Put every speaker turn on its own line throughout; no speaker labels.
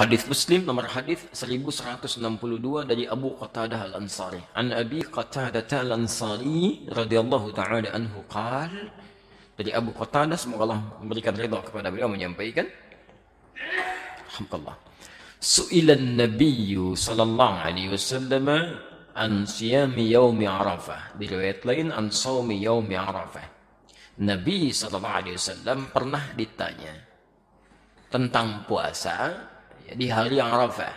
Hadis Muslim nomor hadis 1162 dari Abu Qatadah Al-Ansari. An Abi Qatadah Al-Ansari radhiyallahu taala anhu qal dari Abu Qatadah semoga Allah memberikan ridha kepada beliau menyampaikan Alhamdulillah. Su'ila Nabi sallallahu alaihi wasallam an siyami yaumi Arafah. Di riwayat lain an saumi yaumi Arafah. Nabi sallallahu alaihi wasallam pernah ditanya tentang puasa di hari yang Arafah.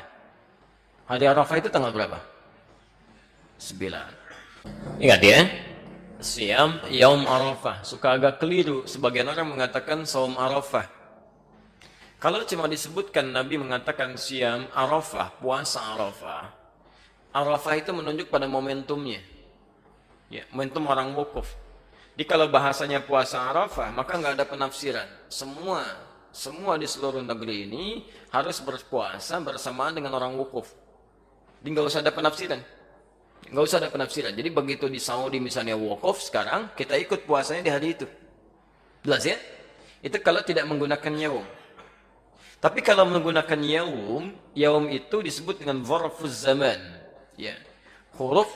Hari Arafah itu tanggal berapa? 9. Ingat ya. Siam Yaum Arafah. Suka agak keliru. Sebagian orang mengatakan Saum Arafah. Kalau cuma disebutkan Nabi mengatakan siam Arafah, puasa Arafah. Arafah itu menunjuk pada momentumnya. Ya, momentum orang wukuf. Jadi kalau bahasanya puasa Arafah, maka nggak ada penafsiran. Semua semua di seluruh negeri ini harus berpuasa bersamaan dengan orang wukuf. Jadi usah ada penafsiran. Nggak usah ada penafsiran. Jadi begitu di Saudi misalnya wukuf sekarang, kita ikut puasanya di hari itu. Jelas ya? Itu kalau tidak menggunakan yaum. Tapi kalau menggunakan yaum, yaum itu disebut dengan zarfuz zaman. Ya. Huruf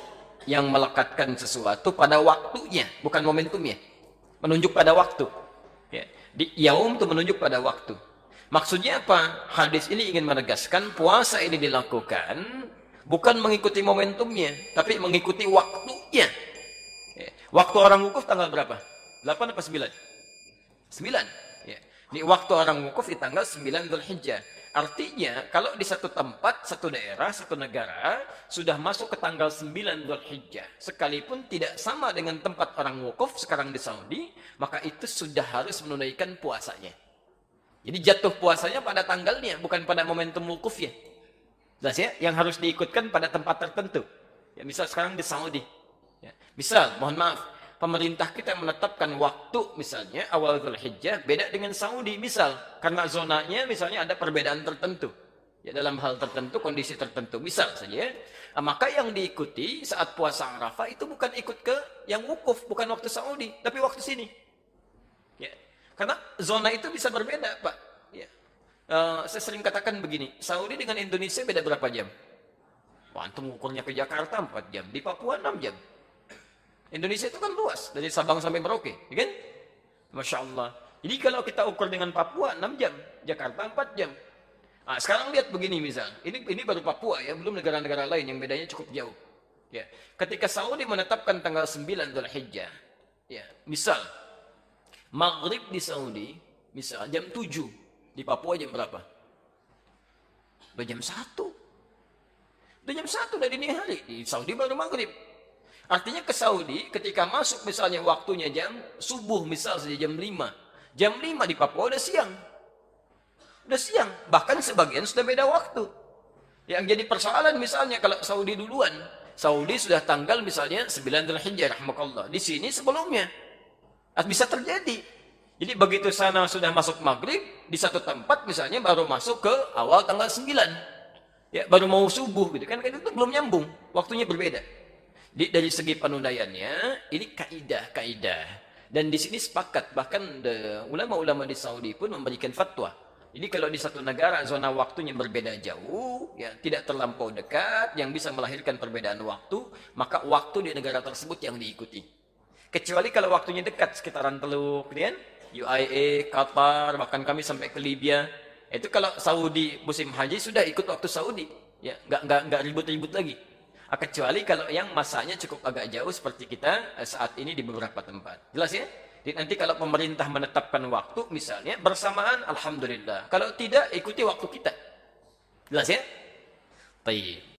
yang melekatkan sesuatu pada waktunya, bukan momentumnya. Menunjuk pada waktu. Ya. Di yaum itu menunjuk pada waktu. Maksudnya apa? Hadis ini ingin menegaskan puasa ini dilakukan bukan mengikuti momentumnya, tapi mengikuti waktunya. Ya. Waktu orang wukuf tanggal berapa? 8 apa 9? 9. Ya. Di waktu orang wukuf di tanggal 9 Dzulhijjah. Artinya, kalau di satu tempat, satu daerah, satu negara, sudah masuk ke tanggal 9 Dhul Hijjah, sekalipun tidak sama dengan tempat orang wukuf sekarang di Saudi, maka itu sudah harus menunaikan puasanya. Jadi jatuh puasanya pada tanggalnya, bukan pada momentum wukuf ya. Jelas ya? Yang harus diikutkan pada tempat tertentu. Ya, misal sekarang di Saudi. Ya. Misal, mohon maaf, pemerintah kita menetapkan waktu misalnya awal Zulhijjah beda dengan Saudi misal. Karena zonanya misalnya ada perbedaan tertentu. Ya dalam hal tertentu kondisi tertentu misal saja. Nah, maka yang diikuti saat puasa Arafah itu bukan ikut ke yang wukuf bukan waktu Saudi tapi waktu sini. Ya karena zona itu bisa berbeda Pak. Ya. Uh, saya sering katakan begini Saudi dengan Indonesia beda berapa jam? Wah, antum ukurnya ke Jakarta 4 jam. Di Papua 6 jam Indonesia itu kan luas dari Sabang sampai Merauke, ya kan? Masya Allah. Jadi kalau kita ukur dengan Papua 6 jam, Jakarta 4 jam. Nah, sekarang lihat begini misal, ini ini baru Papua ya, belum negara-negara lain yang bedanya cukup jauh. Ya, ketika Saudi menetapkan tanggal 9 Dzulhijjah, ya, misal maghrib di Saudi, misal jam 7, di Papua jam berapa? Udah jam 1. Udah jam 1 dari dini hari, di Saudi baru maghrib. Artinya ke Saudi ketika masuk misalnya waktunya jam subuh misal saja jam 5. Jam 5 di Papua udah siang. Udah siang. Bahkan sebagian sudah beda waktu. Yang jadi persoalan misalnya kalau Saudi duluan. Saudi sudah tanggal misalnya 9 Dzulhijjah rahmakallah. Di sini sebelumnya. Bisa terjadi. Jadi begitu sana sudah masuk maghrib, di satu tempat misalnya baru masuk ke awal tanggal 9. Ya, baru mau subuh gitu kan, kan itu belum nyambung, waktunya berbeda. Di, dari segi penundaiannya, ini kaidah-kaidah. Dan di sini sepakat, bahkan ulama-ulama di Saudi pun memberikan fatwa. Jadi kalau di satu negara zona waktunya berbeda jauh, ya tidak terlampau dekat, yang bisa melahirkan perbedaan waktu, maka waktu di negara tersebut yang diikuti. Kecuali kalau waktunya dekat, sekitaran Teluk, kan? UIA, Qatar, bahkan kami sampai ke Libya. Itu kalau Saudi musim haji sudah ikut waktu Saudi, ya nggak nggak nggak ribut-ribut lagi. Ah, kecuali kalau yang masanya cukup agak jauh seperti kita eh, saat ini di beberapa tempat. Jelas ya? Jadi nanti kalau pemerintah menetapkan waktu misalnya bersamaan Alhamdulillah. Kalau tidak ikuti waktu kita. Jelas ya? Baik.